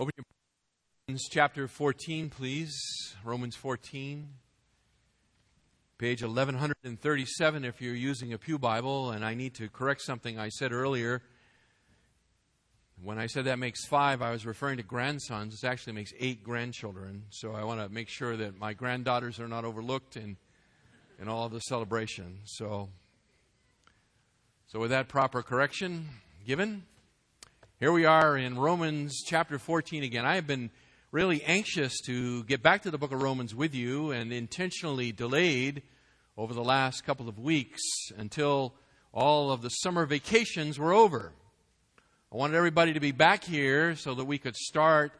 Open your Romans chapter 14, please. Romans 14. Page 1137 if you're using a Pew Bible. And I need to correct something I said earlier. When I said that makes five, I was referring to grandsons. It actually makes eight grandchildren. So I want to make sure that my granddaughters are not overlooked in, in all of the celebration. So, so with that proper correction given, here we are in Romans chapter 14 again. I have been really anxious to get back to the book of Romans with you and intentionally delayed over the last couple of weeks until all of the summer vacations were over. I wanted everybody to be back here so that we could start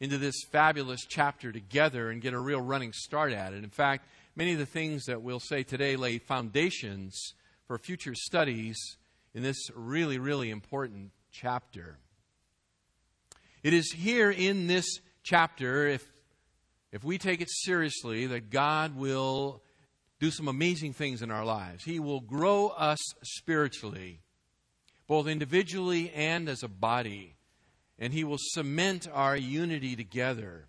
into this fabulous chapter together and get a real running start at it. In fact, many of the things that we'll say today lay foundations for future studies in this really, really important chapter. It is here in this chapter, if, if we take it seriously, that God will do some amazing things in our lives. He will grow us spiritually, both individually and as a body. And He will cement our unity together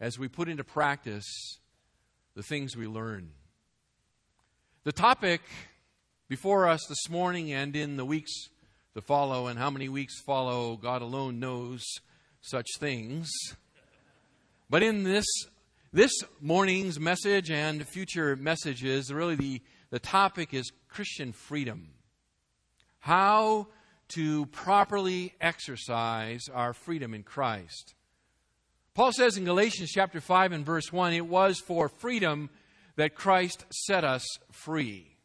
as we put into practice the things we learn. The topic before us this morning and in the weeks to follow, and how many weeks follow, God alone knows such things. But in this this morning's message and future messages, really the, the topic is Christian freedom. How to properly exercise our freedom in Christ. Paul says in Galatians chapter 5 and verse 1 it was for freedom that Christ set us free.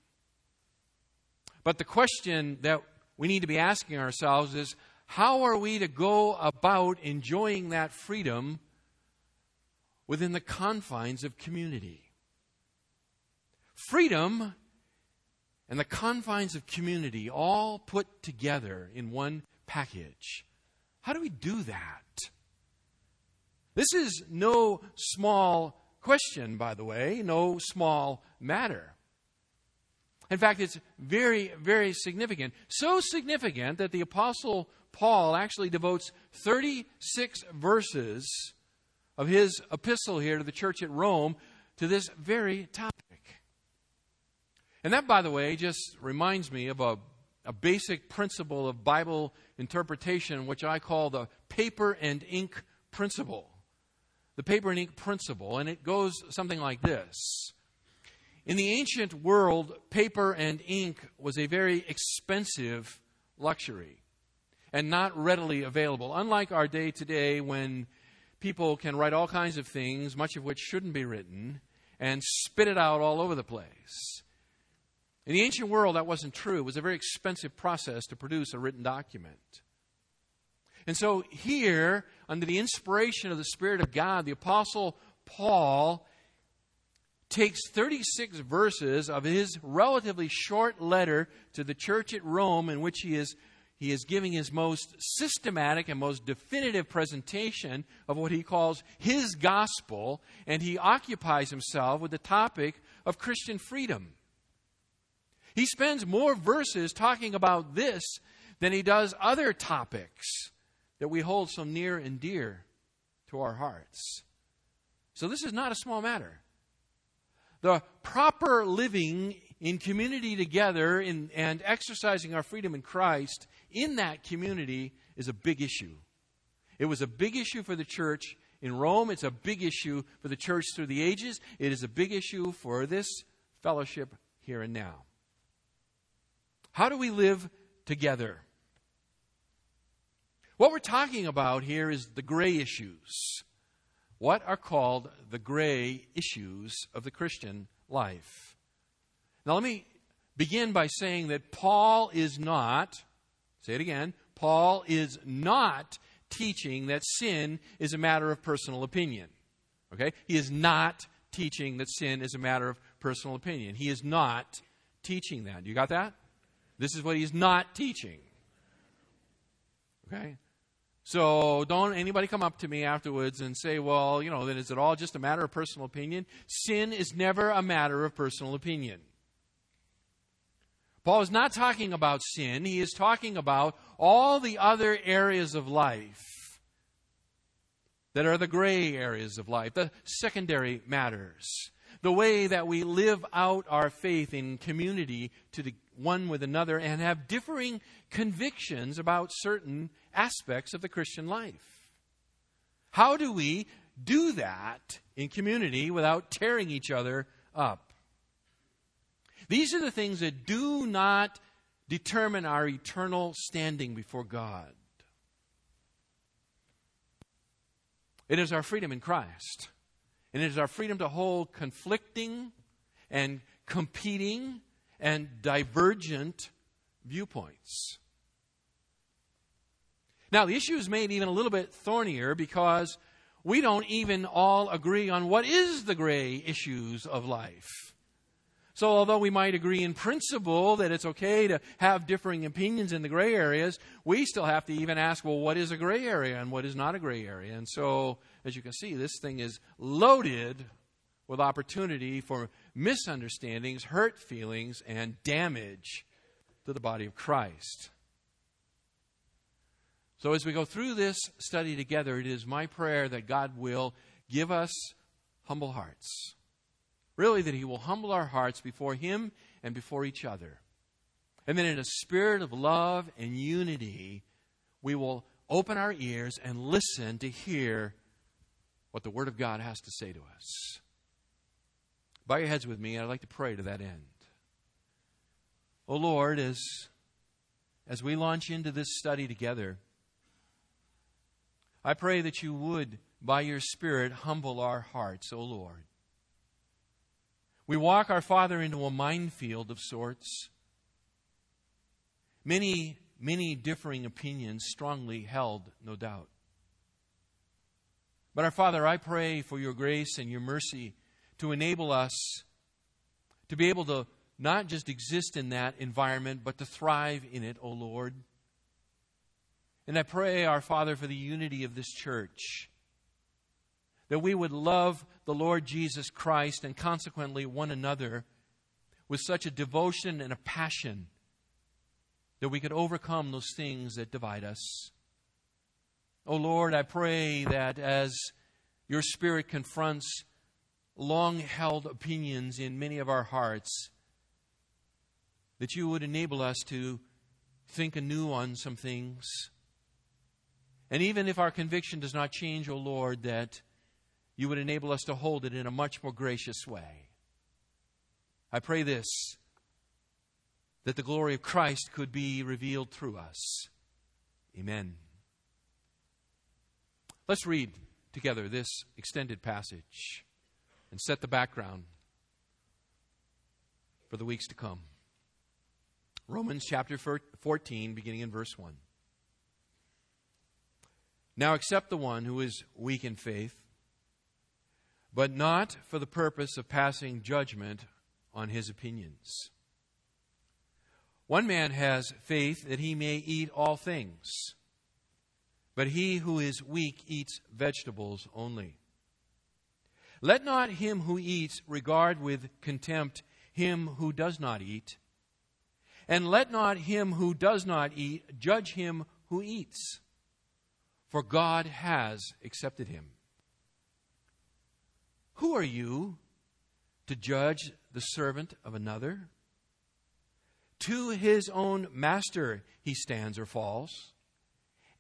But the question that we need to be asking ourselves is how are we to go about enjoying that freedom within the confines of community? Freedom and the confines of community all put together in one package. How do we do that? This is no small question, by the way, no small matter. In fact, it's very, very significant. So significant that the Apostle Paul actually devotes 36 verses of his epistle here to the church at Rome to this very topic. And that, by the way, just reminds me of a, a basic principle of Bible interpretation, which I call the paper and ink principle. The paper and ink principle. And it goes something like this in the ancient world, paper and ink was a very expensive luxury and not readily available. Unlike our day today, when people can write all kinds of things, much of which shouldn't be written, and spit it out all over the place. In the ancient world, that wasn't true. It was a very expensive process to produce a written document. And so, here, under the inspiration of the Spirit of God, the Apostle Paul takes 36 verses of his relatively short letter to the church at Rome, in which he is, he is giving his most systematic and most definitive presentation of what he calls his gospel, and he occupies himself with the topic of Christian freedom. He spends more verses talking about this than he does other topics that we hold so near and dear to our hearts. So, this is not a small matter the proper living in community together in, and exercising our freedom in Christ in that community is a big issue. It was a big issue for the church in Rome. It's a big issue for the church through the ages. It is a big issue for this fellowship here and now. How do we live together? What we're talking about here is the gray issues what are called the gray issues of the Christian life. Now, let me begin by saying that Paul is not, say it again, Paul is not teaching that sin is a matter of personal opinion. Okay? He is not teaching that sin is a matter of personal opinion. He is not teaching that. You got that? This is what he's not teaching. Okay? So don't anybody come up to me afterwards and say, well, you know, then is it all just a matter of personal opinion? Sin is never a matter of personal opinion. Paul is not talking about sin, he is talking about all the other areas of life that are the gray areas of life, the secondary matters, the way that we live out our faith in community to the one with another and have differing convictions about certain aspects of the Christian life. How do we do that in community without tearing each other up? These are the things that do not determine our eternal standing before God. It is our freedom in Christ. And it is our freedom to hold conflicting and competing and divergent viewpoints. Now, the issue is made even a little bit thornier because we don't even all agree on what is the gray issues of life. So, although we might agree in principle that it's okay to have differing opinions in the gray areas, we still have to even ask, well, what is a gray area and what is not a gray area? And so, as you can see, this thing is loaded with opportunity for misunderstandings, hurt feelings, and damage to the body of Christ. So, as we go through this study together, it is my prayer that God will give us humble hearts Really, that He will humble our hearts before Him and before each other. And then, in a spirit of love and unity, we will open our ears and listen to hear what the Word of God has to say to us. Bow your heads with me, and I'd like to pray to that end. Oh Lord, as, as we launch into this study together, I pray that you would, by your Spirit, humble our hearts, O Lord. We walk our Father into a minefield of sorts. Many, many differing opinions, strongly held, no doubt. But our Father, I pray for your grace and your mercy to enable us to be able to not just exist in that environment, but to thrive in it, O Lord. And I pray, our Father, for the unity of this church that we would love the Lord Jesus Christ and consequently one another with such a devotion and a passion that we could overcome those things that divide us. Oh Lord, I pray that as your Spirit confronts long held opinions in many of our hearts, that you would enable us to think anew on some things. And even if our conviction does not change, O oh Lord, that you would enable us to hold it in a much more gracious way. I pray this that the glory of Christ could be revealed through us. Amen. Let's read together this extended passage and set the background for the weeks to come. Romans chapter 14, beginning in verse 1. Now accept the one who is weak in faith but not for the purpose of passing judgment on his opinions. One man has faith that he may eat all things, but he who is weak eats vegetables only. Let not him who eats regard with contempt him who does not eat, and let not him who does not eat judge him who eats, for God has accepted him. Who are you to judge the servant of another? To his own master he stands or falls,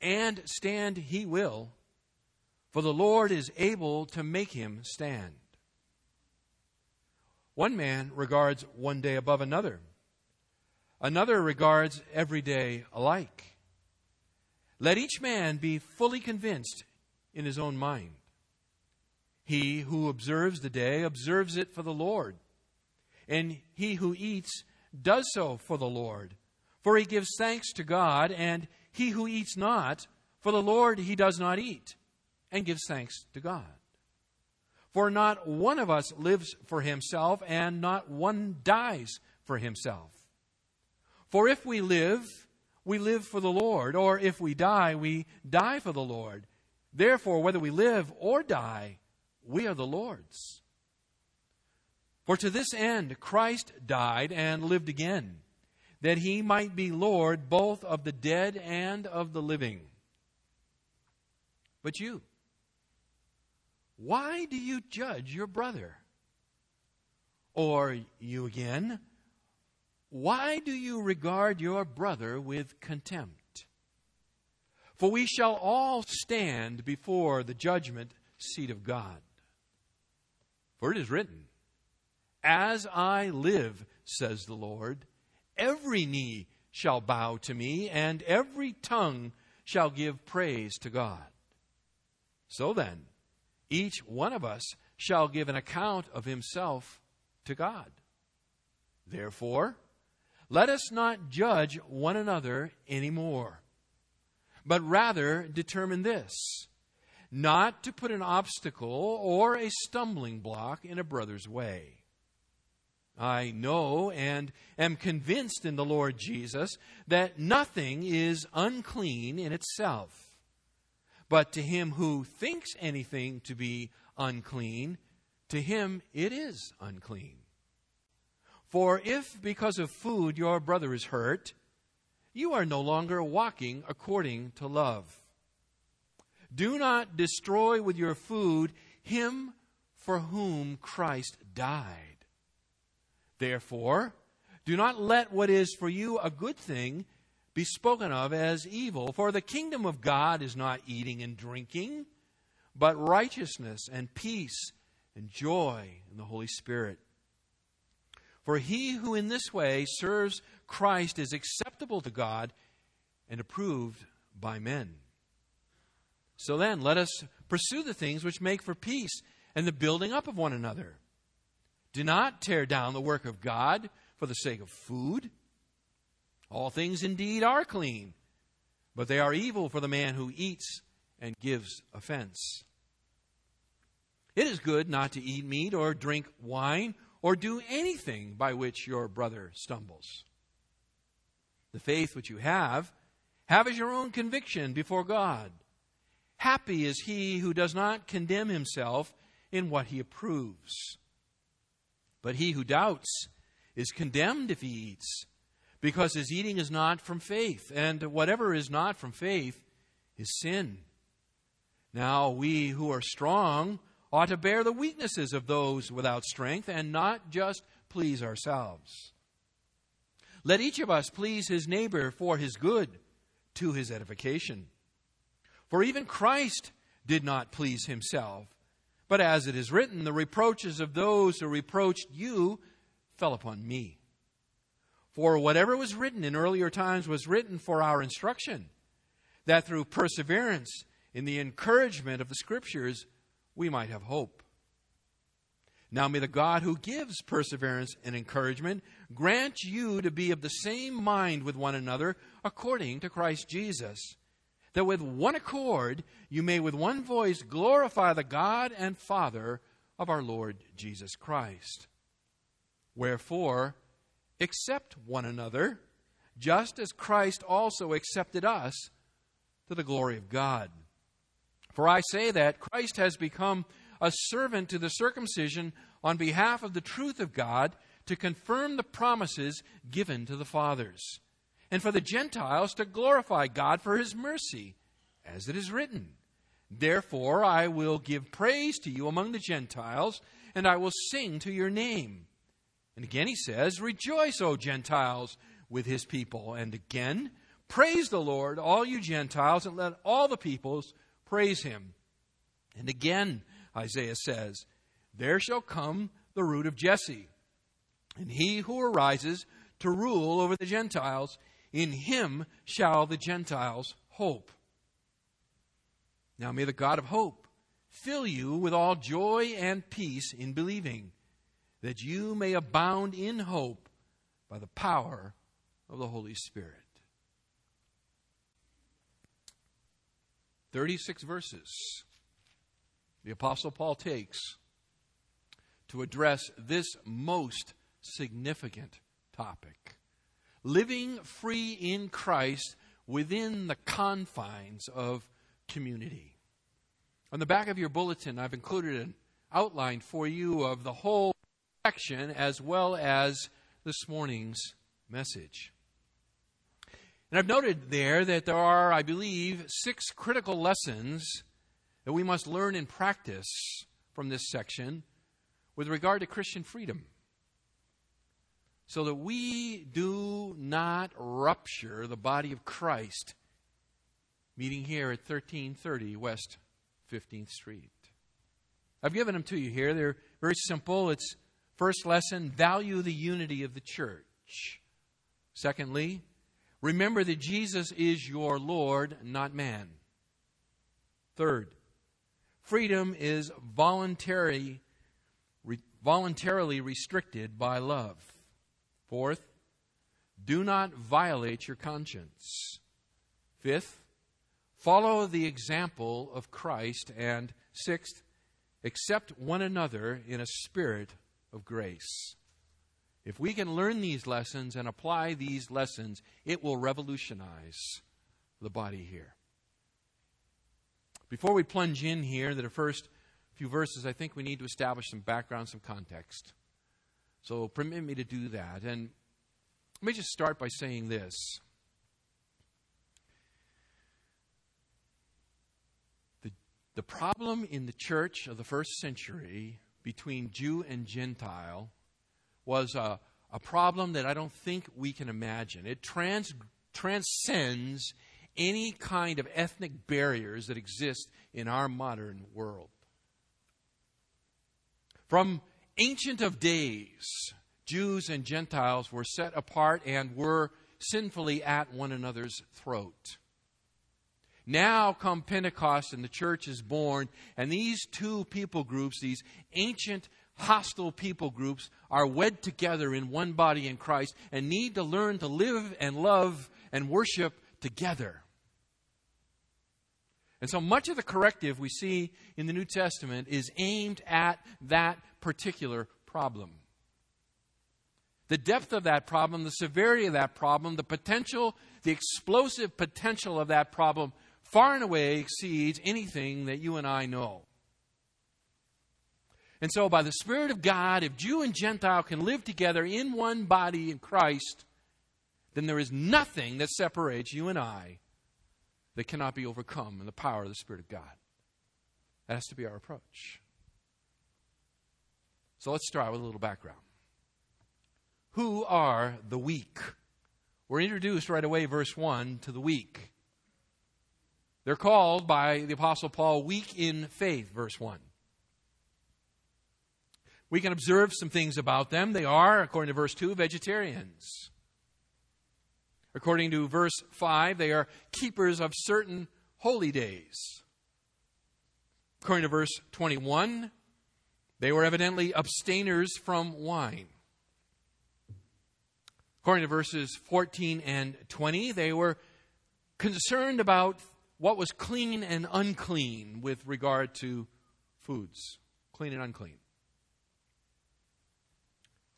and stand he will, for the Lord is able to make him stand. One man regards one day above another, another regards every day alike. Let each man be fully convinced in his own mind. He who observes the day observes it for the Lord, and he who eats does so for the Lord, for he gives thanks to God, and he who eats not, for the Lord he does not eat, and gives thanks to God. For not one of us lives for himself, and not one dies for himself. For if we live, we live for the Lord, or if we die, we die for the Lord. Therefore, whether we live or die, we are the Lord's. For to this end Christ died and lived again, that he might be Lord both of the dead and of the living. But you, Why do you judge your brother? Or you again, why do you regard your brother with contempt? For we shall all stand before the judgment seat of God. For it is written, As I live, says the Lord, every knee shall bow to me, and every tongue shall give praise to God. So then, each one of us shall give an account of himself to God. Therefore, let us not judge one another anymore, but rather determine this not to put an obstacle or a stumbling block in a brother's way. I know and am convinced in the Lord Jesus that nothing is unclean in itself. But to him who thinks anything to be unclean, to him it is unclean. For if because of food your brother is hurt, you are no longer walking according to love. Do not destroy with your food him for whom Christ died. Therefore, do not let what is for you a good thing be spoken of as evil, for the kingdom of God is not eating and drinking, but righteousness and peace and joy in the Holy Spirit. For he who in this way serves Christ is acceptable to God and approved by men. So then, let us pursue the things which make for peace and the building up of one another. Do not tear down the work of God for the sake of food. All things indeed are clean, but they are evil for the man who eats and gives offense. It is good not to eat meat or drink wine or do anything by which your brother stumbles. The faith which you have, have as your own conviction before God. Happy is he who does not condemn himself in what he approves. But he who doubts is condemned if he eats, because his eating is not from faith, and whatever is not from faith is sin. Now we who are strong, ought to bear the weaknesses of those without strength and not just please ourselves. Let each of us please his neighbor for his good, to his edification. For even Christ did not please himself, but as it is written, the reproaches of those who reproached you fell upon me. For whatever was written in earlier times was written for our instruction, that through perseverance in the encouragement of the Scriptures, we might have hope. Now may the God who gives perseverance and encouragement grant you to be of the same mind with one another according to Christ Jesus, that with one accord you may with one voice glorify the God and Father of our Lord Jesus Christ. Wherefore, accept one another, just as Christ also accepted us to the glory of God. For I say that Christ has become a servant to the circumcision on behalf of the truth of God to confirm the promises given to the fathers, and for the Gentiles to glorify God for his mercy, as it is written. Therefore I will give praise to you among the Gentiles, and I will sing to your name. And again he says, Rejoice, O Gentiles, with his people. And again, Praise the Lord, all you Gentiles, and let all the peoples praise him. And again, Isaiah says, There shall come the root of Jesse, and he who arises to rule over the Gentiles, in him shall the Gentiles hope. Now may the God of hope fill you with all joy and peace in believing, that you may abound in hope by the power of the Holy Spirit. 36 verses the Apostle Paul takes to address this most significant topic living free in Christ within the confines of community. On the back of your bulletin, I've included an outline for you of the whole section as well as this morning's message. And I've noted there that there are, I believe, six critical lessons that we must learn and practice from this section with regard to Christian freedom. So that we do not rupture the body of Christ meeting here at 1330 West 15th Street. I've given them to you here. They're very simple. It's first lesson value the unity of the church. Secondly, remember that Jesus is your Lord, not man. Third, freedom is voluntary, re, voluntarily restricted by love. Fourth, do not violate your conscience. Fifth, follow the example of Christ. And sixth, accept one another in a spirit of grace. If we can learn these lessons and apply these lessons, it will revolutionize the body here. Before we plunge in here the first few verses, I think we need to establish some background, some context. So permit me to do that. And let me just start by saying this. The, the problem in the church of the first century between Jew and Gentile was a, a problem that I don't think we can imagine. It trans, transcends any kind of ethnic barriers that exist in our modern world. From ancient of days, Jews and Gentiles were set apart and were sinfully at one another's throat. Now come Pentecost and the church is born, and these two people groups, these ancient hostile people groups, are wed together in one body in Christ and need to learn to live and love and worship together. And so much of the corrective we see in the New Testament is aimed at that particular problem. The depth of that problem, the severity of that problem, the potential, the explosive potential of that problem far and away exceeds anything that you and I know. And so, by the Spirit of God, if Jew and Gentile can live together in one body in Christ, then there is nothing that separates you and I that cannot be overcome in the power of the Spirit of God. That has to be our approach. So let's start with a little background. Who are the weak? We're introduced right away, verse 1, to the weak. They're called by the Apostle Paul weak in faith, verse 1. We can observe some things about them. They are, according to verse 2, vegetarians. According to verse 5, they are keepers of certain holy days. According to verse 21, they were evidently abstainers from wine. According to verses 14 and 20, they were concerned about what was clean and unclean with regard to foods. Clean and unclean.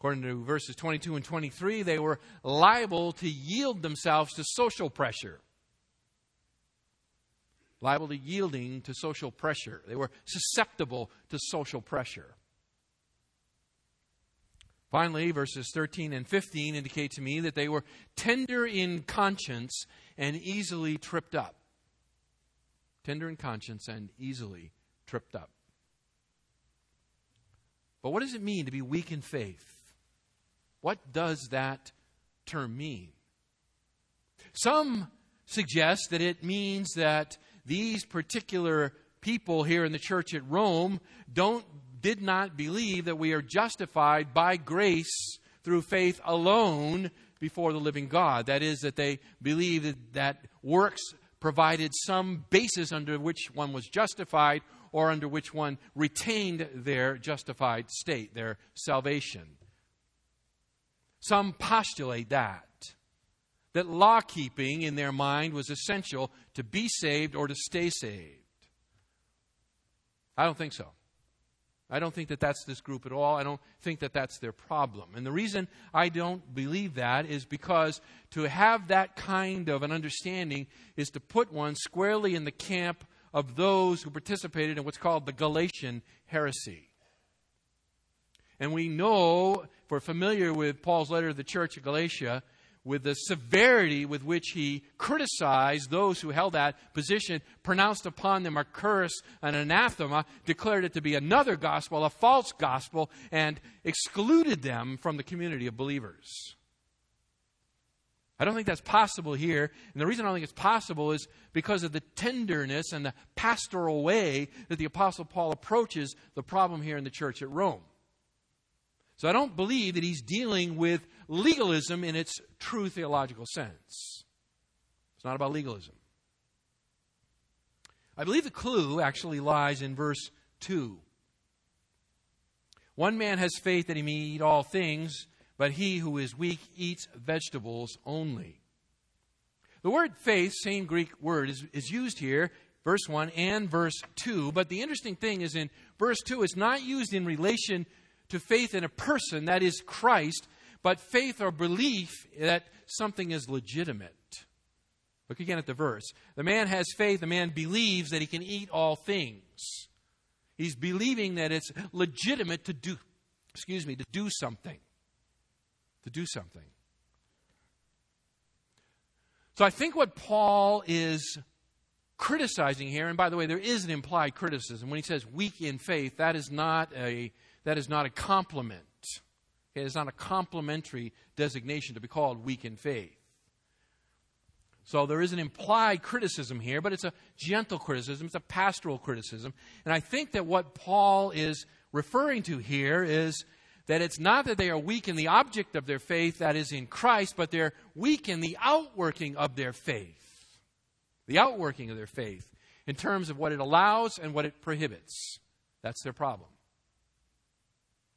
According to verses 22 and 23, they were liable to yield themselves to social pressure. Liable to yielding to social pressure. They were susceptible to social pressure. Finally, verses 13 and 15 indicate to me that they were tender in conscience and easily tripped up. Tender in conscience and easily tripped up. But what does it mean to be weak in faith? What does that term mean? Some suggest that it means that these particular people here in the church at Rome don't did not believe that we are justified by grace through faith alone before the living God. That is, that they believed that, that works provided some basis under which one was justified or under which one retained their justified state, their salvation. Some postulate that. That law keeping in their mind was essential to be saved or to stay saved. I don't think so. I don't think that that's this group at all. I don't think that that's their problem. And the reason I don't believe that is because to have that kind of an understanding is to put one squarely in the camp of those who participated in what's called the Galatian heresy. And we know, if we're familiar with Paul's letter to the church of Galatia, with the severity with which he criticized those who held that position, pronounced upon them a curse, an anathema, declared it to be another gospel, a false gospel, and excluded them from the community of believers. I don't think that's possible here. And the reason I don't think it's possible is because of the tenderness and the pastoral way that the Apostle Paul approaches the problem here in the church at Rome. So I don't believe that he's dealing with legalism in its true theological sense. It's not about legalism. I believe the clue actually lies in verse 2. One man has faith that he may eat all things, but he who is weak eats vegetables only. The word faith, same Greek word, is, is used here, verse 1 and verse 2. But the interesting thing is in verse 2, it's not used in relation to faith in a person, that is Christ, but faith or belief that something is legitimate. Look again at the verse. The man has faith, the man believes that he can eat all things. He's believing that it's legitimate to do, excuse me, to do something. To do something. So I think what Paul is criticizing here, and by the way, there is an implied criticism. When he says weak in faith, that is not a, that is not a compliment. It is not a complimentary designation to be called weak in faith. So there is an implied criticism here, but it's a gentle criticism, it's a pastoral criticism. And I think that what Paul is referring to here is that it's not that they are weak in the object of their faith, that is in Christ, but they're weak in the outworking of their faith. The outworking of their faith in terms of what it allows and what it prohibits. That's their problem.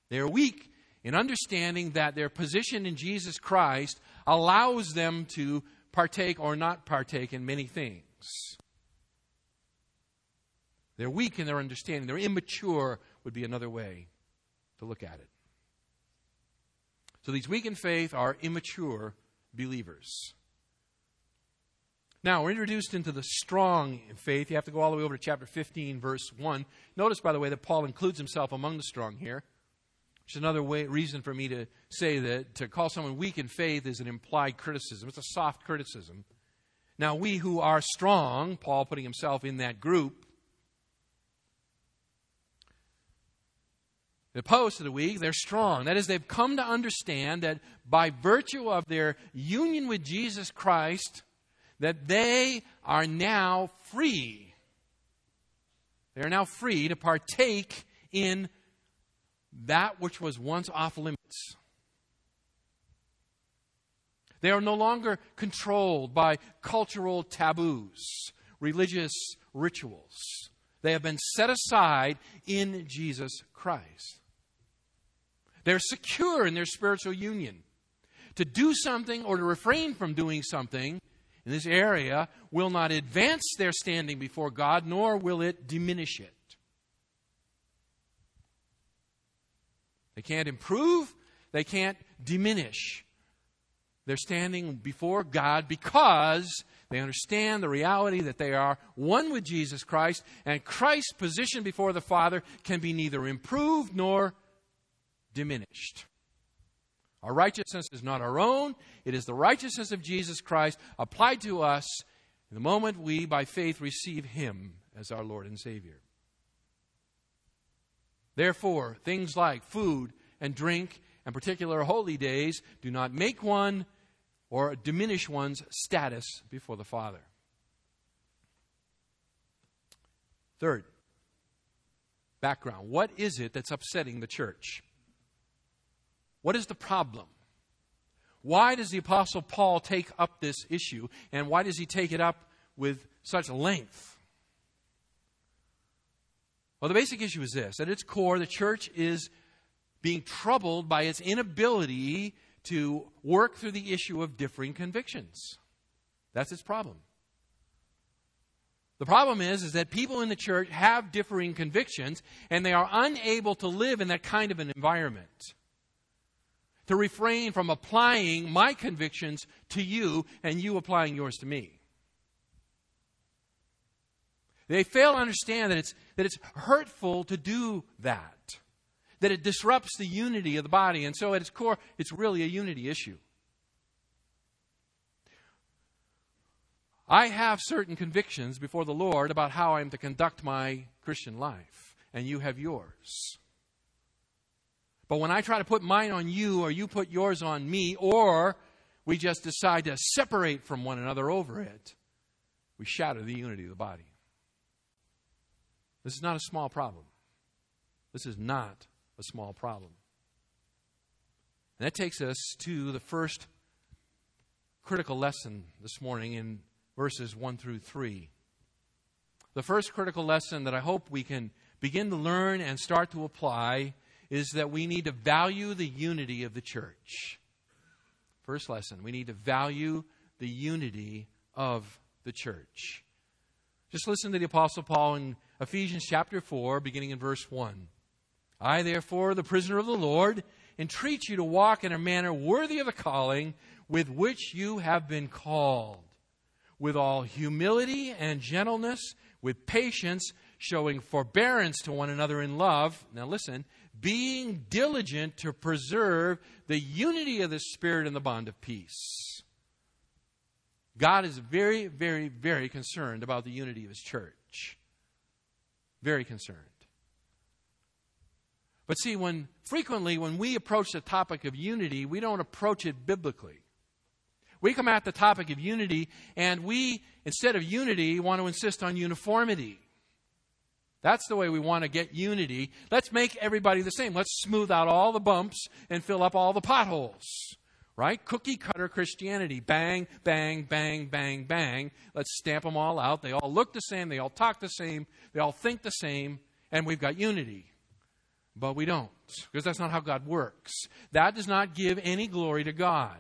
They are weak in understanding that their position in Jesus Christ allows them to partake or not partake in many things. They're weak in their understanding. They're immature, would be another way to look at it. So these weak in faith are immature believers. Now, we're introduced into the strong in faith. You have to go all the way over to chapter 15, verse 1. Notice, by the way, that Paul includes himself among the strong here. Which is another way, reason for me to say that to call someone weak in faith is an implied criticism. It's a soft criticism. Now, we who are strong, Paul putting himself in that group, opposed to the weak, they're strong. That is, they've come to understand that by virtue of their union with Jesus Christ, that they are now free. They are now free to partake in that which was once off limits. They are no longer controlled by cultural taboos, religious rituals. They have been set aside in Jesus Christ. They're secure in their spiritual union. To do something or to refrain from doing something in this area will not advance their standing before God, nor will it diminish it. They can't improve, they can't diminish. They're standing before God because they understand the reality that they are one with Jesus Christ, and Christ's position before the Father can be neither improved nor diminished. Our righteousness is not our own, it is the righteousness of Jesus Christ applied to us the moment we, by faith, receive Him as our Lord and Savior. Therefore, things like food and drink and particular holy days do not make one or diminish one's status before the Father. Third, background. What is it that's upsetting the church? What is the problem? Why does the Apostle Paul take up this issue, and why does he take it up with such length? Well, the basic issue is this at its core, the church is being troubled by its inability to work through the issue of differing convictions. That's its problem. The problem is, is that people in the church have differing convictions and they are unable to live in that kind of an environment. To refrain from applying my convictions to you and you applying yours to me. They fail to understand that it's, that it's hurtful to do that, that it disrupts the unity of the body. And so, at its core, it's really a unity issue. I have certain convictions before the Lord about how I'm to conduct my Christian life, and you have yours. But when I try to put mine on you, or you put yours on me, or we just decide to separate from one another over it, we shatter the unity of the body. This is not a small problem. This is not a small problem. And that takes us to the first critical lesson this morning in verses 1 through 3. The first critical lesson that I hope we can begin to learn and start to apply is that we need to value the unity of the church. First lesson, we need to value the unity of the church. Just listen to the Apostle Paul in Ephesians chapter 4, beginning in verse 1. I, therefore, the prisoner of the Lord, entreat you to walk in a manner worthy of the calling with which you have been called, with all humility and gentleness, with patience, showing forbearance to one another in love. Now, listen, being diligent to preserve the unity of the Spirit in the bond of peace. God is very, very, very concerned about the unity of His church. Very concerned. But see, when frequently when we approach the topic of unity, we don't approach it biblically. We come at the topic of unity and we, instead of unity, want to insist on uniformity. That's the way we want to get unity. Let's make everybody the same. Let's smooth out all the bumps and fill up all the potholes. Right? Cookie cutter Christianity. Bang, bang, bang, bang, bang. Let's stamp them all out. They all look the same. They all talk the same. They all think the same. And we've got unity. But we don't, because that's not how God works. That does not give any glory to God.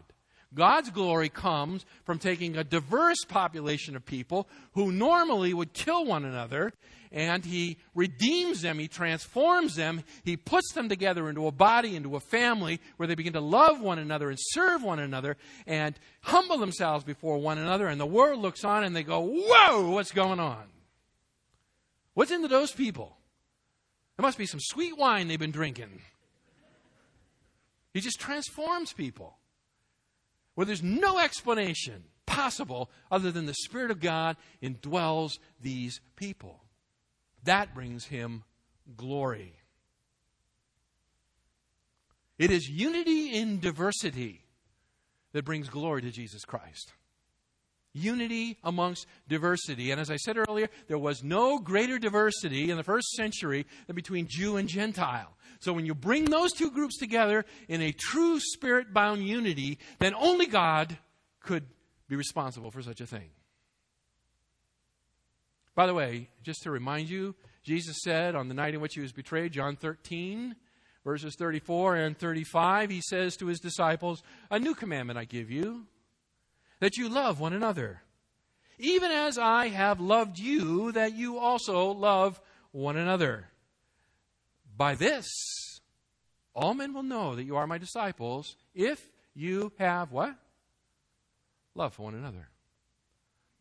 God's glory comes from taking a diverse population of people who normally would kill one another, and He redeems them, He transforms them, He puts them together into a body, into a family, where they begin to love one another and serve one another and humble themselves before one another, and the world looks on and they go, Whoa, what's going on? What's into those people? There must be some sweet wine they've been drinking. He just transforms people where there's no explanation possible other than the Spirit of God indwells these people. That brings him glory. It is unity in diversity that brings glory to Jesus Christ. Unity amongst diversity. And as I said earlier, there was no greater diversity in the first century than between Jew and Gentile. So when you bring those two groups together in a true spirit bound unity, then only God could be responsible for such a thing. By the way, just to remind you, Jesus said on the night in which he was betrayed, John 13, verses 34 and 35, he says to his disciples, A new commandment I give you that you love one another. Even as I have loved you, that you also love one another. By this, all men will know that you are my disciples if you have what? Love for one another.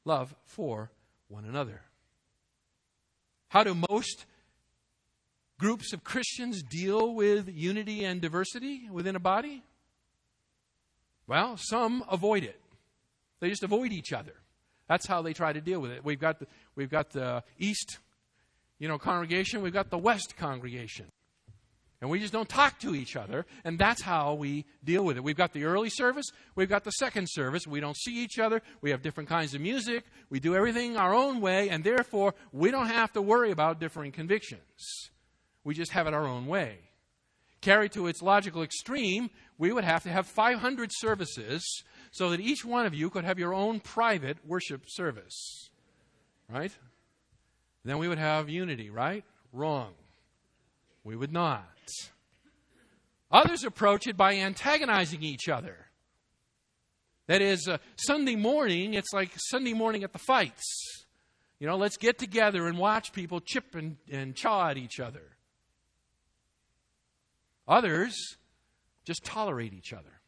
Love for one another. How do most groups of Christians deal with unity and diversity within a body? Well, some avoid it. They just avoid each other. That's how they try to deal with it. We've got the, we've got the East, you know, congregation. We've got the West congregation. And we just don't talk to each other, and that's how we deal with it. We've got the early service, we've got the second service. We don't see each other, we have different kinds of music, we do everything our own way, and therefore we don't have to worry about differing convictions. We just have it our own way. Carried to its logical extreme, we would have to have 500 services so that each one of you could have your own private worship service. Right? Then we would have unity, right? Wrong. We would not. Others approach it by antagonizing each other. That is, uh, Sunday morning, it's like Sunday morning at the fights. You know, let's get together and watch people chip and, and chaw at each other. Others just tolerate each other.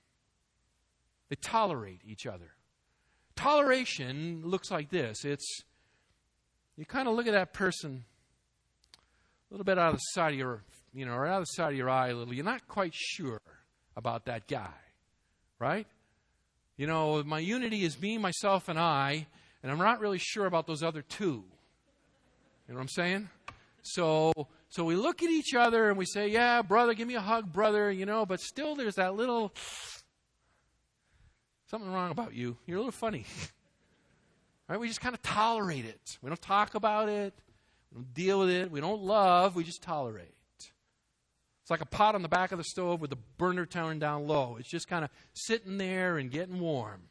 They tolerate each other. Toleration looks like this it's you kind of look at that person a little bit out of the side of your you know, or out of the side of your eye a little. You're not quite sure about that guy, right? You know, my unity is me, myself, and I, and I'm not really sure about those other two. You know what I'm saying? So, so we look at each other and we say, Yeah, brother, give me a hug, brother, you know, but still there's that little something wrong about you. You're a little funny. right? We just kind of tolerate it. We don't talk about it, we don't deal with it, we don't love, we just tolerate. It's like a pot on the back of the stove with the burner turned down low. It's just kind of sitting there and getting warm.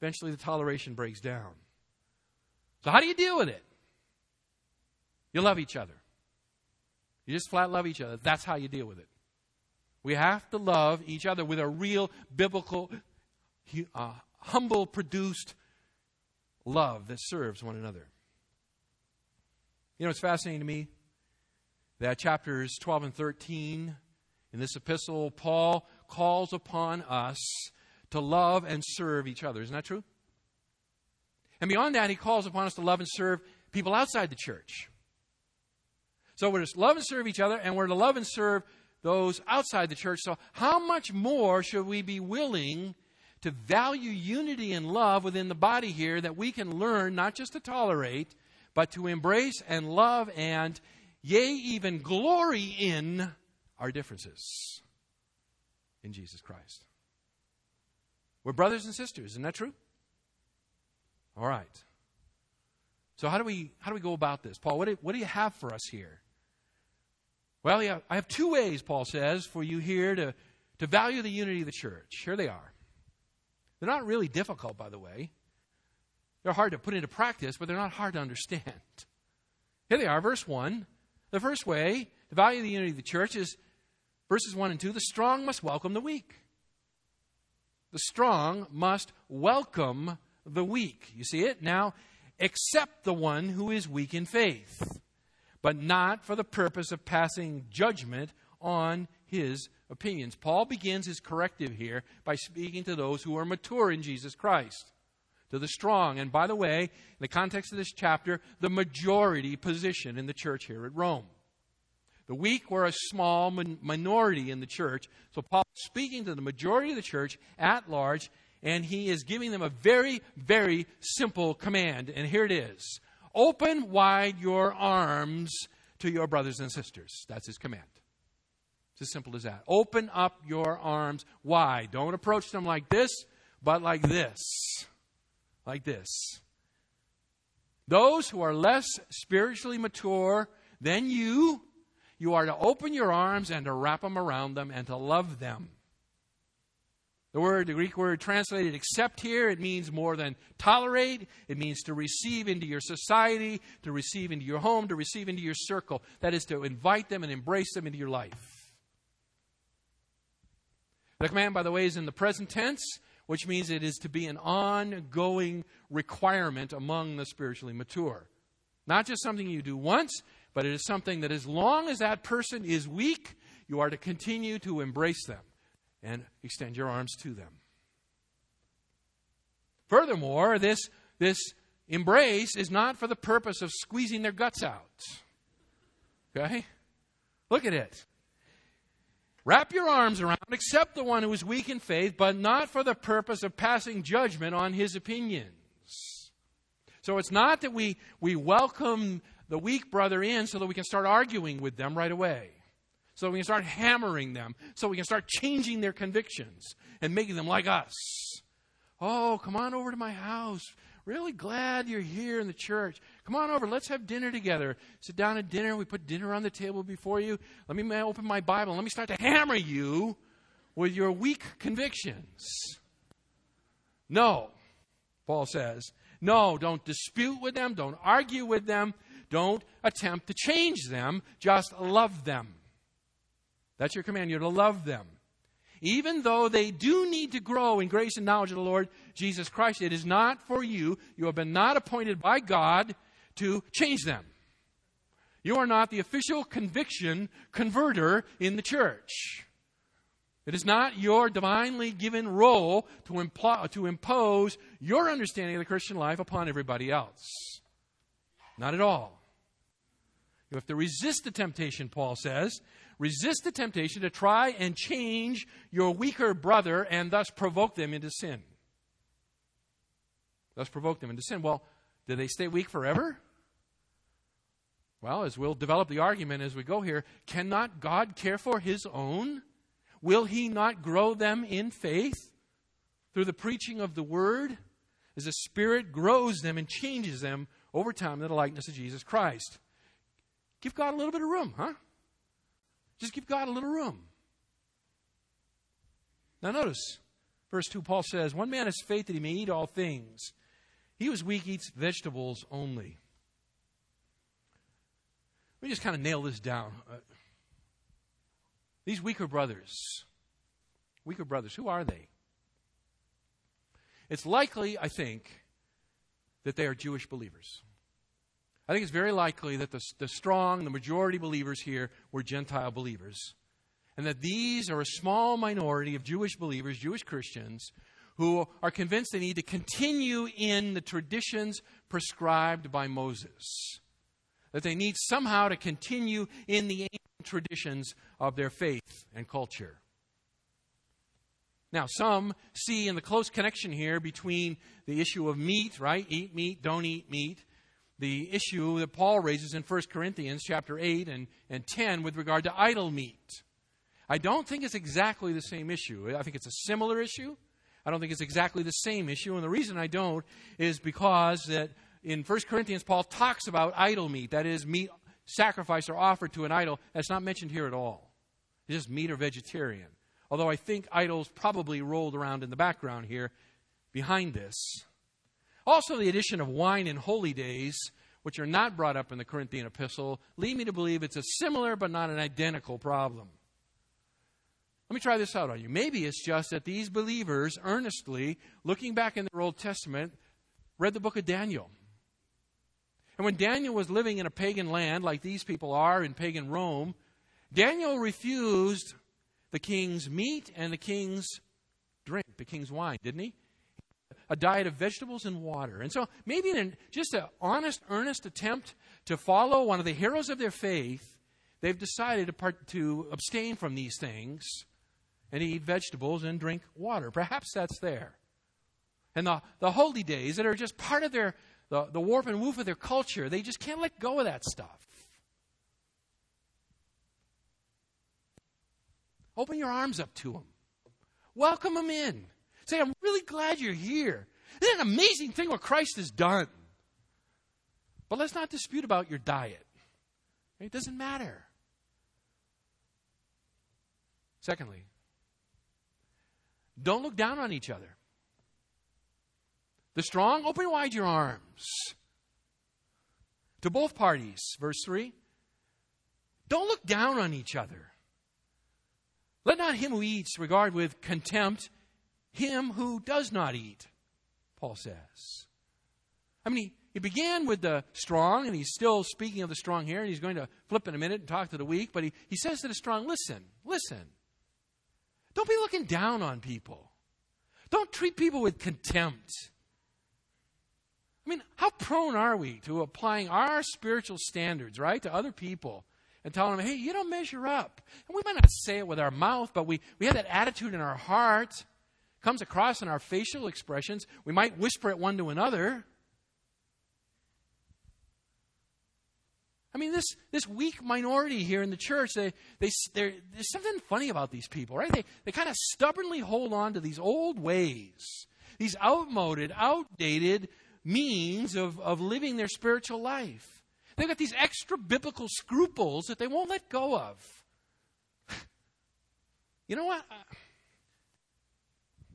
Eventually, the toleration breaks down. So, how do you deal with it? You love each other. You just flat love each other. That's how you deal with it. We have to love each other with a real biblical, uh, humble produced love that serves one another. You know, it's fascinating to me that chapters 12 and 13 in this epistle, Paul calls upon us to love and serve each other. Isn't that true? And beyond that, he calls upon us to love and serve people outside the church. So we're to love and serve each other, and we're to love and serve those outside the church. So, how much more should we be willing to value unity and love within the body here that we can learn not just to tolerate, but to embrace and love and yea, even glory in our differences in Jesus Christ. We're brothers and sisters, isn't that true? All right. So how do we how do we go about this, Paul? What do, what do you have for us here? Well, yeah, I have two ways, Paul says, for you here to, to value the unity of the church. Here they are. They're not really difficult, by the way. They're hard to put into practice, but they're not hard to understand. Here they are, verse 1. The first way to value of the unity of the church is verses 1 and 2 the strong must welcome the weak. The strong must welcome the weak. You see it? Now, accept the one who is weak in faith, but not for the purpose of passing judgment on his opinions. Paul begins his corrective here by speaking to those who are mature in Jesus Christ to the strong. And by the way, in the context of this chapter, the majority position in the church here at Rome. The weak were a small minority in the church. So Paul is speaking to the majority of the church at large, and he is giving them a very, very simple command. And here it is Open wide your arms to your brothers and sisters. That's his command. It's as simple as that. Open up your arms wide. Don't approach them like this, but like this like this Those who are less spiritually mature than you, you are to open your arms and to wrap them around them and to love them. The word, the Greek word translated accept here, it means more than tolerate. It means to receive into your society, to receive into your home, to receive into your circle. That is to invite them and embrace them into your life. The command, by the way, is in the present tense which means it is to be an ongoing requirement among the spiritually mature. Not just something you do once, but it is something that as long as that person is weak, you are to continue to embrace them and extend your arms to them. Furthermore, this, this embrace is not for the purpose of squeezing their guts out. Okay? Look at it. Wrap your arms around, accept the one who is weak in faith, but not for the purpose of passing judgment on his opinions. So it's not that we, we welcome the weak brother in so that we can start arguing with them right away. So we can start hammering them. So we can start changing their convictions and making them like us. Oh, come on over to my house. Really glad you're here in the church. Come on over. Let's have dinner together. Sit down at dinner. We put dinner on the table before you. Let me open my Bible. Let me start to hammer you with your weak convictions. No, Paul says. No, don't dispute with them. Don't argue with them. Don't attempt to change them. Just love them. That's your command. You're to love them even though they do need to grow in grace and knowledge of the Lord Jesus Christ, it is not for you. You have been not appointed by God to change them. You are not the official conviction converter in the church. It is not your divinely given role to, impl- to impose your understanding of the Christian life upon everybody else. Not at all. You have to resist the temptation, Paul says, Resist the temptation to try and change your weaker brother and thus provoke them into sin. Thus provoke them into sin. Well, Do they stay weak forever? Well, as we'll develop the argument as we go here, cannot God care for his own? Will he not grow them in faith through the preaching of the word as the Spirit grows them and changes them over time to the likeness of Jesus Christ? Give God a little bit of room, huh? Just give God a little room. Now, notice verse 2, Paul says, One man has faith that he may eat all things. He who is weak eats vegetables only. Let me just kind of nail this down. Uh, these weaker brothers, weaker brothers, who are they? It's likely, I think, that they are Jewish believers. I think it's very likely that the, the strong, the majority believers here were Gentile believers. And that these are a small minority of Jewish believers, Jewish Christians, who are convinced they need to continue in the traditions prescribed by Moses that they need somehow to continue in the ancient traditions of their faith and culture. Now, some see in the close connection here between the issue of meat, right? Eat meat, don't eat meat. The issue that Paul raises in 1 Corinthians chapter 8 and, and 10 with regard to idol meat. I don't think it's exactly the same issue. I think it's a similar issue. I don't think it's exactly the same issue. And the reason I don't is because that in 1 Corinthians, Paul talks about idol meat, that is, meat sacrificed or offered to an idol. That's not mentioned here at all. It's just meat or vegetarian. Although I think idols probably rolled around in the background here behind this. Also, the addition of wine in holy days, which are not brought up in the Corinthian epistle, lead me to believe it's a similar but not an identical problem. Let me try this out on you. Maybe it's just that these believers earnestly, looking back in their Old Testament, read the book of Daniel. And when Daniel was living in a pagan land, like these people are in pagan Rome, Daniel refused the king's meat and the king's drink, the king's wine, didn't he? A diet of vegetables and water. And so maybe in just an honest, earnest attempt to follow one of the heroes of their faith, they've decided to, part, to abstain from these things and eat vegetables and drink water. Perhaps that's there. And the, the holy days that are just part of their the, the warp and woof of their culture. They just can't let go of that stuff. Open your arms up to them. Welcome them in. Say, I'm really glad you're here. Isn't an amazing thing what Christ has done? But let's not dispute about your diet. It doesn't matter. Secondly, don't look down on each other. The strong, open wide your arms. To both parties, verse 3. Don't look down on each other. Let not him who eats regard with contempt him who does not eat, Paul says. I mean, he, he began with the strong, and he's still speaking of the strong here, and he's going to flip in a minute and talk to the weak, but he, he says to the strong, listen, listen. Don't be looking down on people. Don't treat people with contempt. I mean, how prone are we to applying our spiritual standards, right, to other people and telling them, hey, you don't measure up? And we might not say it with our mouth, but we, we have that attitude in our heart. Comes across in our facial expressions. We might whisper it one to another. I mean, this, this weak minority here in the church, they, they, there's something funny about these people, right? They, they kind of stubbornly hold on to these old ways, these outmoded, outdated means of, of living their spiritual life. They've got these extra biblical scruples that they won't let go of. you know what?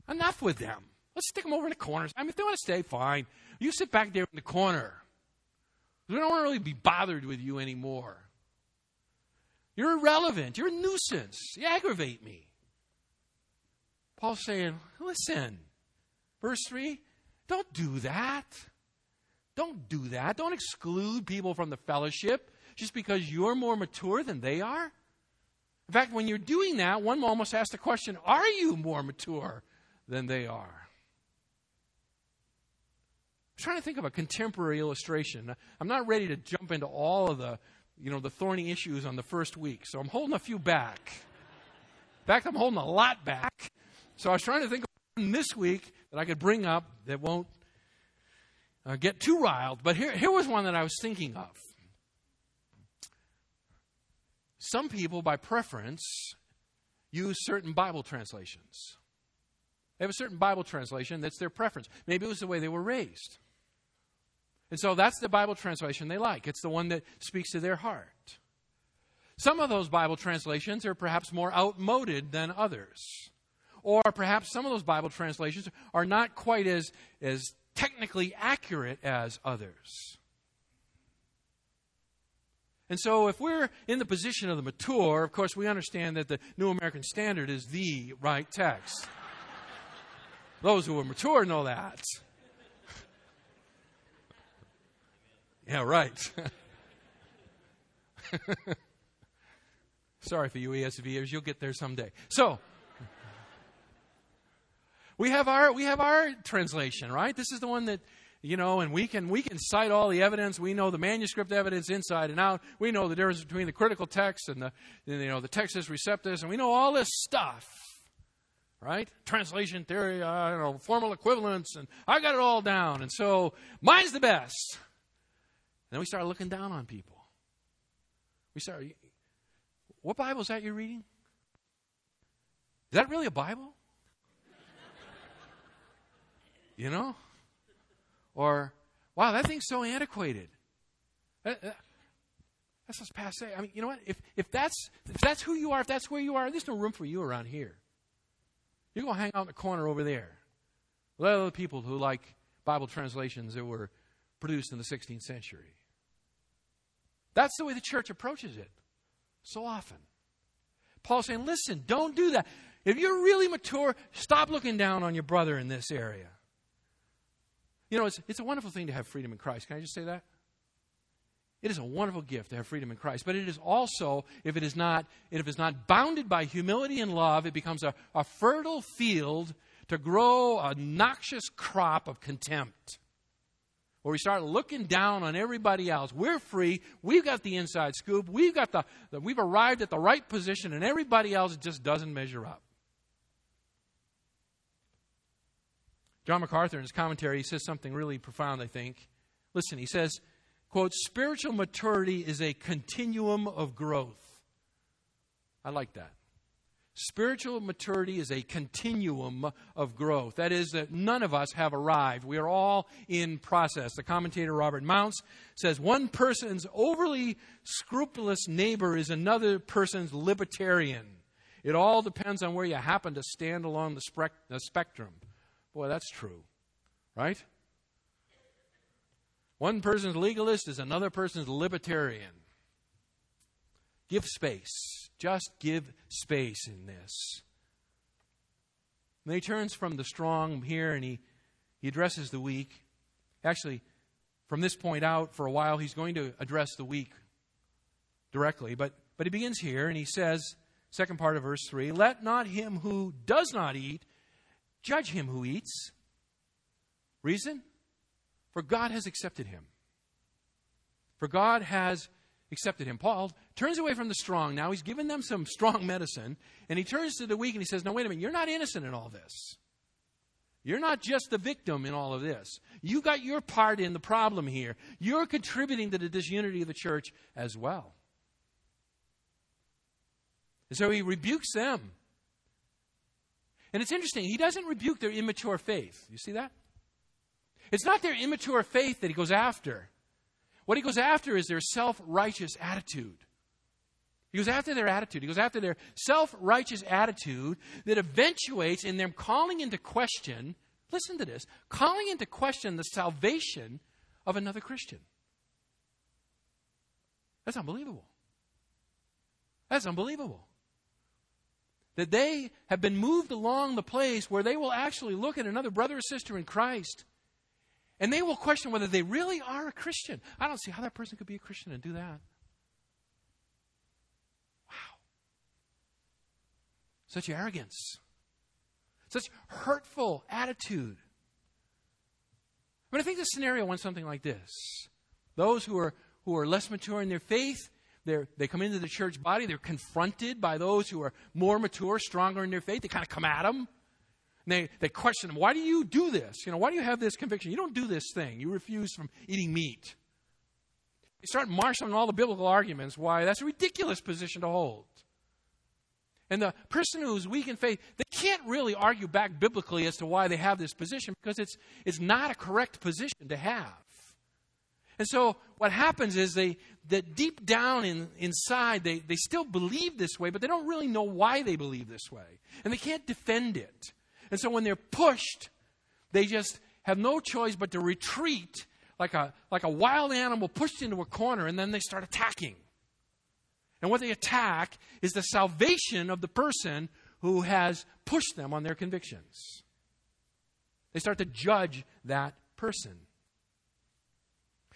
Enough with them. Let's stick them over in the corners. I mean, if they want to stay, fine. You sit back there in the corner. We don't want to really be bothered with you anymore. You're irrelevant. You're a nuisance. You aggravate me. Paul's saying, listen, verse 3 don't do that. Don't do that. Don't exclude people from the fellowship just because you're more mature than they are. In fact, when you're doing that, one almost asks the question Are you more mature than they are? I'm trying to think of a contemporary illustration. I'm not ready to jump into all of the, you know, the thorny issues on the first week, so I'm holding a few back. In fact, I'm holding a lot back. So I was trying to think of one this week that I could bring up that won't uh, get too riled, but here, here was one that I was thinking of. Some people, by preference, use certain Bible translations. They have a certain Bible translation that's their preference. Maybe it was the way they were raised. And so that's the Bible translation they like. It's the one that speaks to their heart. Some of those Bible translations are perhaps more outmoded than others. Or perhaps some of those Bible translations are not quite as, as technically accurate as others. And so, if we're in the position of the mature, of course, we understand that the New American Standard is the right text. Those who are mature know that. yeah, right. Sorry for you ESVers, you'll get there someday. So, we have our we have our translation, right? This is the one that you know, and we can we can cite all the evidence. We know the manuscript evidence inside and out. We know the difference between the critical text and the you know the Textus Receptus, and we know all this stuff, right? Translation theory, uh, you know, formal equivalence, and I got it all down. And so mine's the best. And then we start looking down on people. We start. What Bible is that you're reading? Is that really a Bible? You know? Or, wow, that thing's so antiquated. That, that, that's just passe. I mean, you know what? If, if, that's, if that's who you are, if that's where you are, there's no room for you around here. You go hang out in the corner over there. Let other people who like Bible translations that were produced in the 16th century. That's the way the church approaches it so often. Paul's saying, listen, don't do that. If you're really mature, stop looking down on your brother in this area. You know, it's, it's a wonderful thing to have freedom in Christ. Can I just say that? It is a wonderful gift to have freedom in Christ, but it is also, if it is not, if it is not bounded by humility and love, it becomes a, a fertile field to grow a noxious crop of contempt. Where we start looking down on everybody else. We're free. We've got the inside scoop. We've got the, the we've arrived at the right position, and everybody else just doesn't measure up. John MacArthur, in his commentary, he says something really profound, I think. Listen, he says, quote, spiritual maturity is a continuum of growth. I like that. Spiritual maturity is a continuum of growth. That is, that none of us have arrived. We are all in process. The commentator Robert Mounce says one person's overly scrupulous neighbor is another person's libertarian. It all depends on where you happen to stand along the, the spectrum. Boy, that's true, right? One person's legalist is another person's libertarian. Give space. Just give space in this. And he turns from the strong here and he, he addresses the weak. Actually, from this point out, for a while, he's going to address the weak directly. But, but he begins here and he says, second part of verse 3 Let not him who does not eat judge him who eats. Reason? For God has accepted him. For God has accepted him. Paul turns away from the strong now. He's given them some strong medicine, and he turns to the weak and he says, No, wait a minute, you're not innocent in all this. You're not just the victim in all of this. You got your part in the problem here. You're contributing to the disunity of the church as well. And so he rebukes them and it's interesting, he doesn't rebuke their immature faith. You see that? It's not their immature faith that he goes after. What he goes after is their self righteous attitude. He goes after their attitude. He goes after their self righteous attitude that eventuates in them calling into question, listen to this, calling into question the salvation of another Christian. That's unbelievable. That's unbelievable that they have been moved along the place where they will actually look at another brother or sister in Christ and they will question whether they really are a Christian. I don't see how that person could be a Christian and do that. Wow. Such arrogance, such hurtful attitude. I mean, I think the scenario went something like this those who are, who are less mature in their faith they come into the church body. They're confronted by those who are more mature, stronger in their faith. They kind of come at them. And they, they question him, why do you do this? You know, why do you have this conviction? You don't do this thing. You refuse from eating meat. They start marshaling all the biblical arguments why that's a ridiculous position to hold. And the person who's weak in faith, they can't really argue back biblically as to why they have this position because it's, it's not a correct position to have. And so what happens is they that deep down in, inside they, they still believe this way, but they don't really know why they believe this way. And they can't defend it. And so when they're pushed, they just have no choice but to retreat like a like a wild animal pushed into a corner and then they start attacking. And what they attack is the salvation of the person who has pushed them on their convictions. They start to judge that person.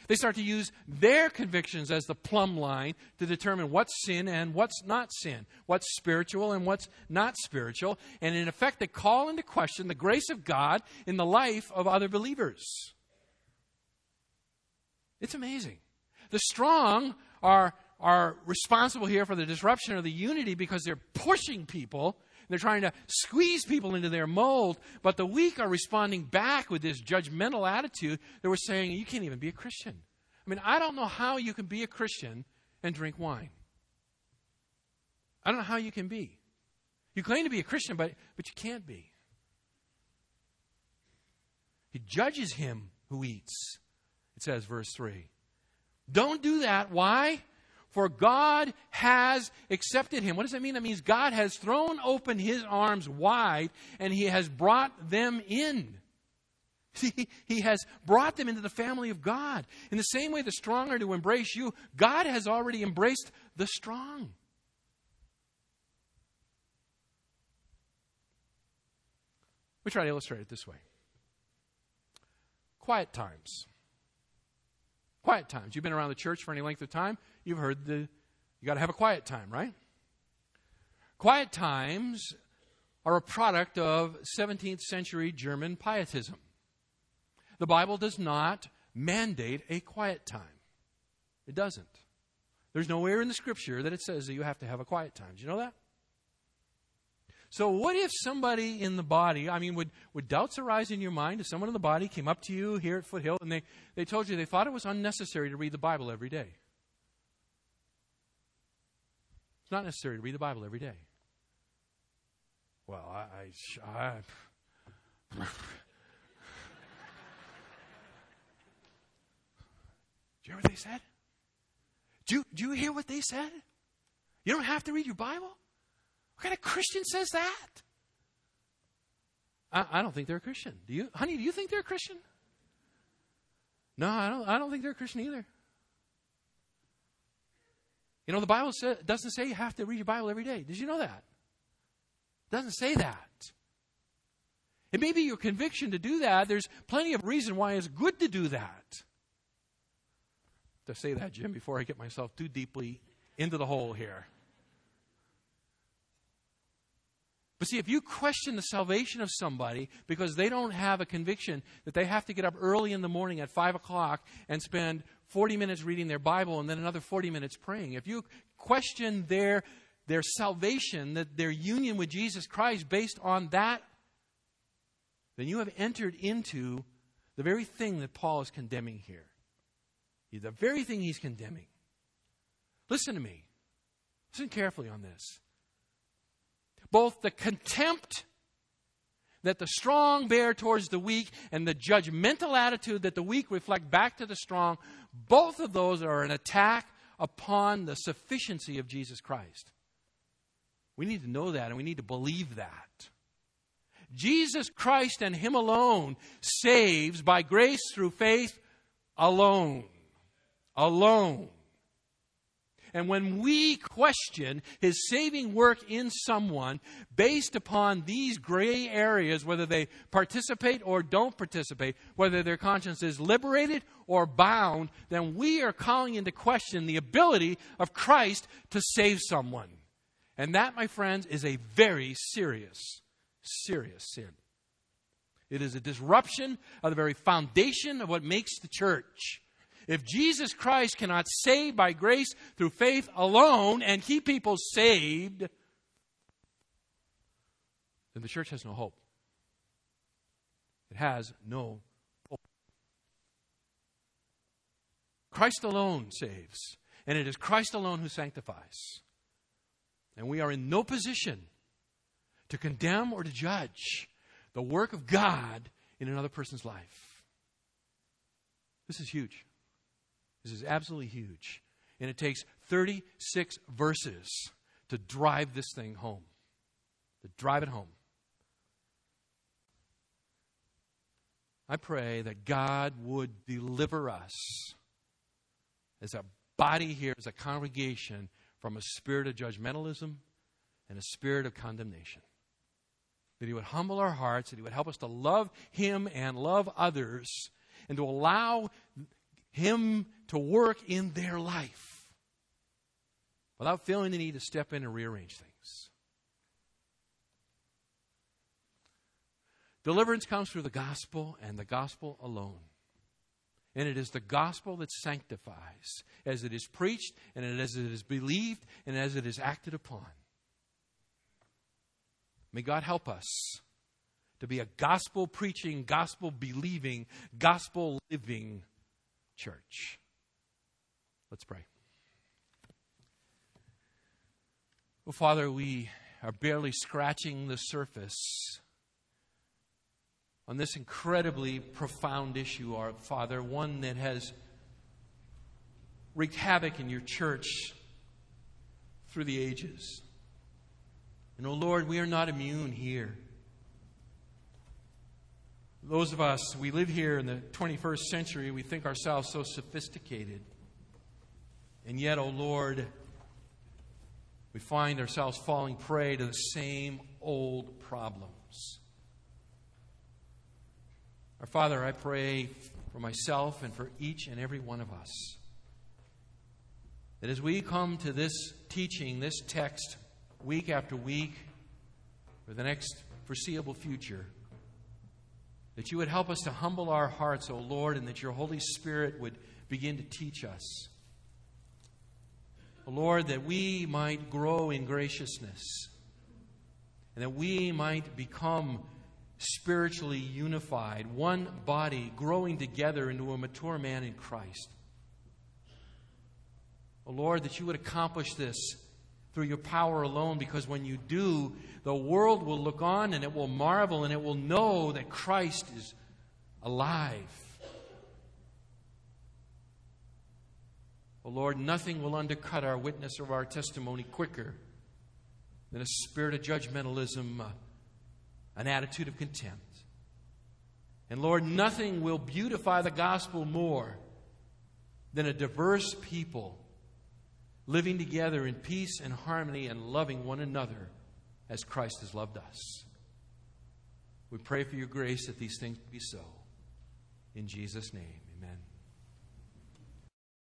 They start to use their convictions as the plumb line to determine what's sin and what's not sin, what's spiritual and what's not spiritual. And in effect, they call into question the grace of God in the life of other believers. It's amazing. The strong are, are responsible here for the disruption of the unity because they're pushing people they're trying to squeeze people into their mold, but the weak are responding back with this judgmental attitude that we're saying, you can't even be a Christian. I mean, I don't know how you can be a Christian and drink wine. I don't know how you can be. You claim to be a Christian, but, but you can't be. He judges him who eats, it says, verse 3. Don't do that. Why? For God has accepted him. What does that mean? That means God has thrown open his arms wide and he has brought them in. He, has brought them into the family of God. In the same way the strong are to embrace you, God has already embraced the strong. We try to illustrate it this way quiet times. Quiet times. You've been around the church for any length of time you've heard the, you got to have a quiet time, right? Quiet times are a product of 17th century German pietism. The Bible does not mandate a quiet time. It doesn't. There's nowhere in the scripture that it says that you have to have a quiet time. Do you know that? So, what if somebody in the body, I mean, would, would doubts arise in your mind if someone in the body came up to you here at Foothill and they, they told you they thought it was unnecessary to read the Bible every day? It's not necessary to read the Bible every day. Well, I. I, I do you hear what they said? Do do you hear what they said? You don't have to read your Bible? What kind of Christian says that? I, I don't think they're a Christian. Do you, honey? Do you think they're a Christian? No, I don't. I don't think they're a Christian either. You know, the Bible doesn't say you have to read your Bible every day. Did you know that? It doesn't say that. It may be your conviction to do that. There's plenty of reason why it's good to do that. To say that, Jim, before I get myself too deeply into the hole here. But see, if you question the salvation of somebody because they don't have a conviction that they have to get up early in the morning at 5 o'clock and spend 40 minutes reading their Bible and then another 40 minutes praying. If you question their, their salvation, that their union with Jesus Christ based on that, then you have entered into the very thing that Paul is condemning here. The very thing he's condemning. Listen to me. Listen carefully on this. Both the contempt that the strong bear towards the weak and the judgmental attitude that the weak reflect back to the strong, both of those are an attack upon the sufficiency of Jesus Christ. We need to know that and we need to believe that. Jesus Christ and Him alone saves by grace through faith alone. Alone. And when we question his saving work in someone based upon these gray areas, whether they participate or don't participate, whether their conscience is liberated or bound, then we are calling into question the ability of Christ to save someone. And that, my friends, is a very serious, serious sin. It is a disruption of the very foundation of what makes the church. If Jesus Christ cannot save by grace through faith alone and keep people saved, then the church has no hope. It has no hope. Christ alone saves, and it is Christ alone who sanctifies. And we are in no position to condemn or to judge the work of God in another person's life. This is huge. This is absolutely huge. And it takes 36 verses to drive this thing home, to drive it home. I pray that God would deliver us as a body here, as a congregation, from a spirit of judgmentalism and a spirit of condemnation. That He would humble our hearts, that He would help us to love Him and love others, and to allow Him to work in their life without feeling the need to step in and rearrange things. Deliverance comes through the gospel and the gospel alone. And it is the gospel that sanctifies as it is preached and as it is believed and as it is acted upon. May God help us to be a gospel preaching, gospel believing, gospel living church. Let's pray. Well, Father, we are barely scratching the surface on this incredibly profound issue, our Father, one that has wreaked havoc in your church through the ages. And, oh Lord, we are not immune here. Those of us, we live here in the 21st century, we think ourselves so sophisticated. And yet, oh Lord, we find ourselves falling prey to the same old problems. Our Father, I pray for myself and for each and every one of us that as we come to this teaching, this text, week after week, for the next foreseeable future, that you would help us to humble our hearts, O oh Lord, and that your Holy Spirit would begin to teach us. Oh Lord, that we might grow in graciousness and that we might become spiritually unified, one body, growing together into a mature man in Christ. Oh Lord, that you would accomplish this through your power alone, because when you do, the world will look on and it will marvel and it will know that Christ is alive. Oh Lord, nothing will undercut our witness or our testimony quicker than a spirit of judgmentalism. Uh, an attitude of contempt. And Lord, nothing will beautify the gospel more than a diverse people living together in peace and harmony and loving one another as Christ has loved us. We pray for your grace that these things be so. In Jesus' name.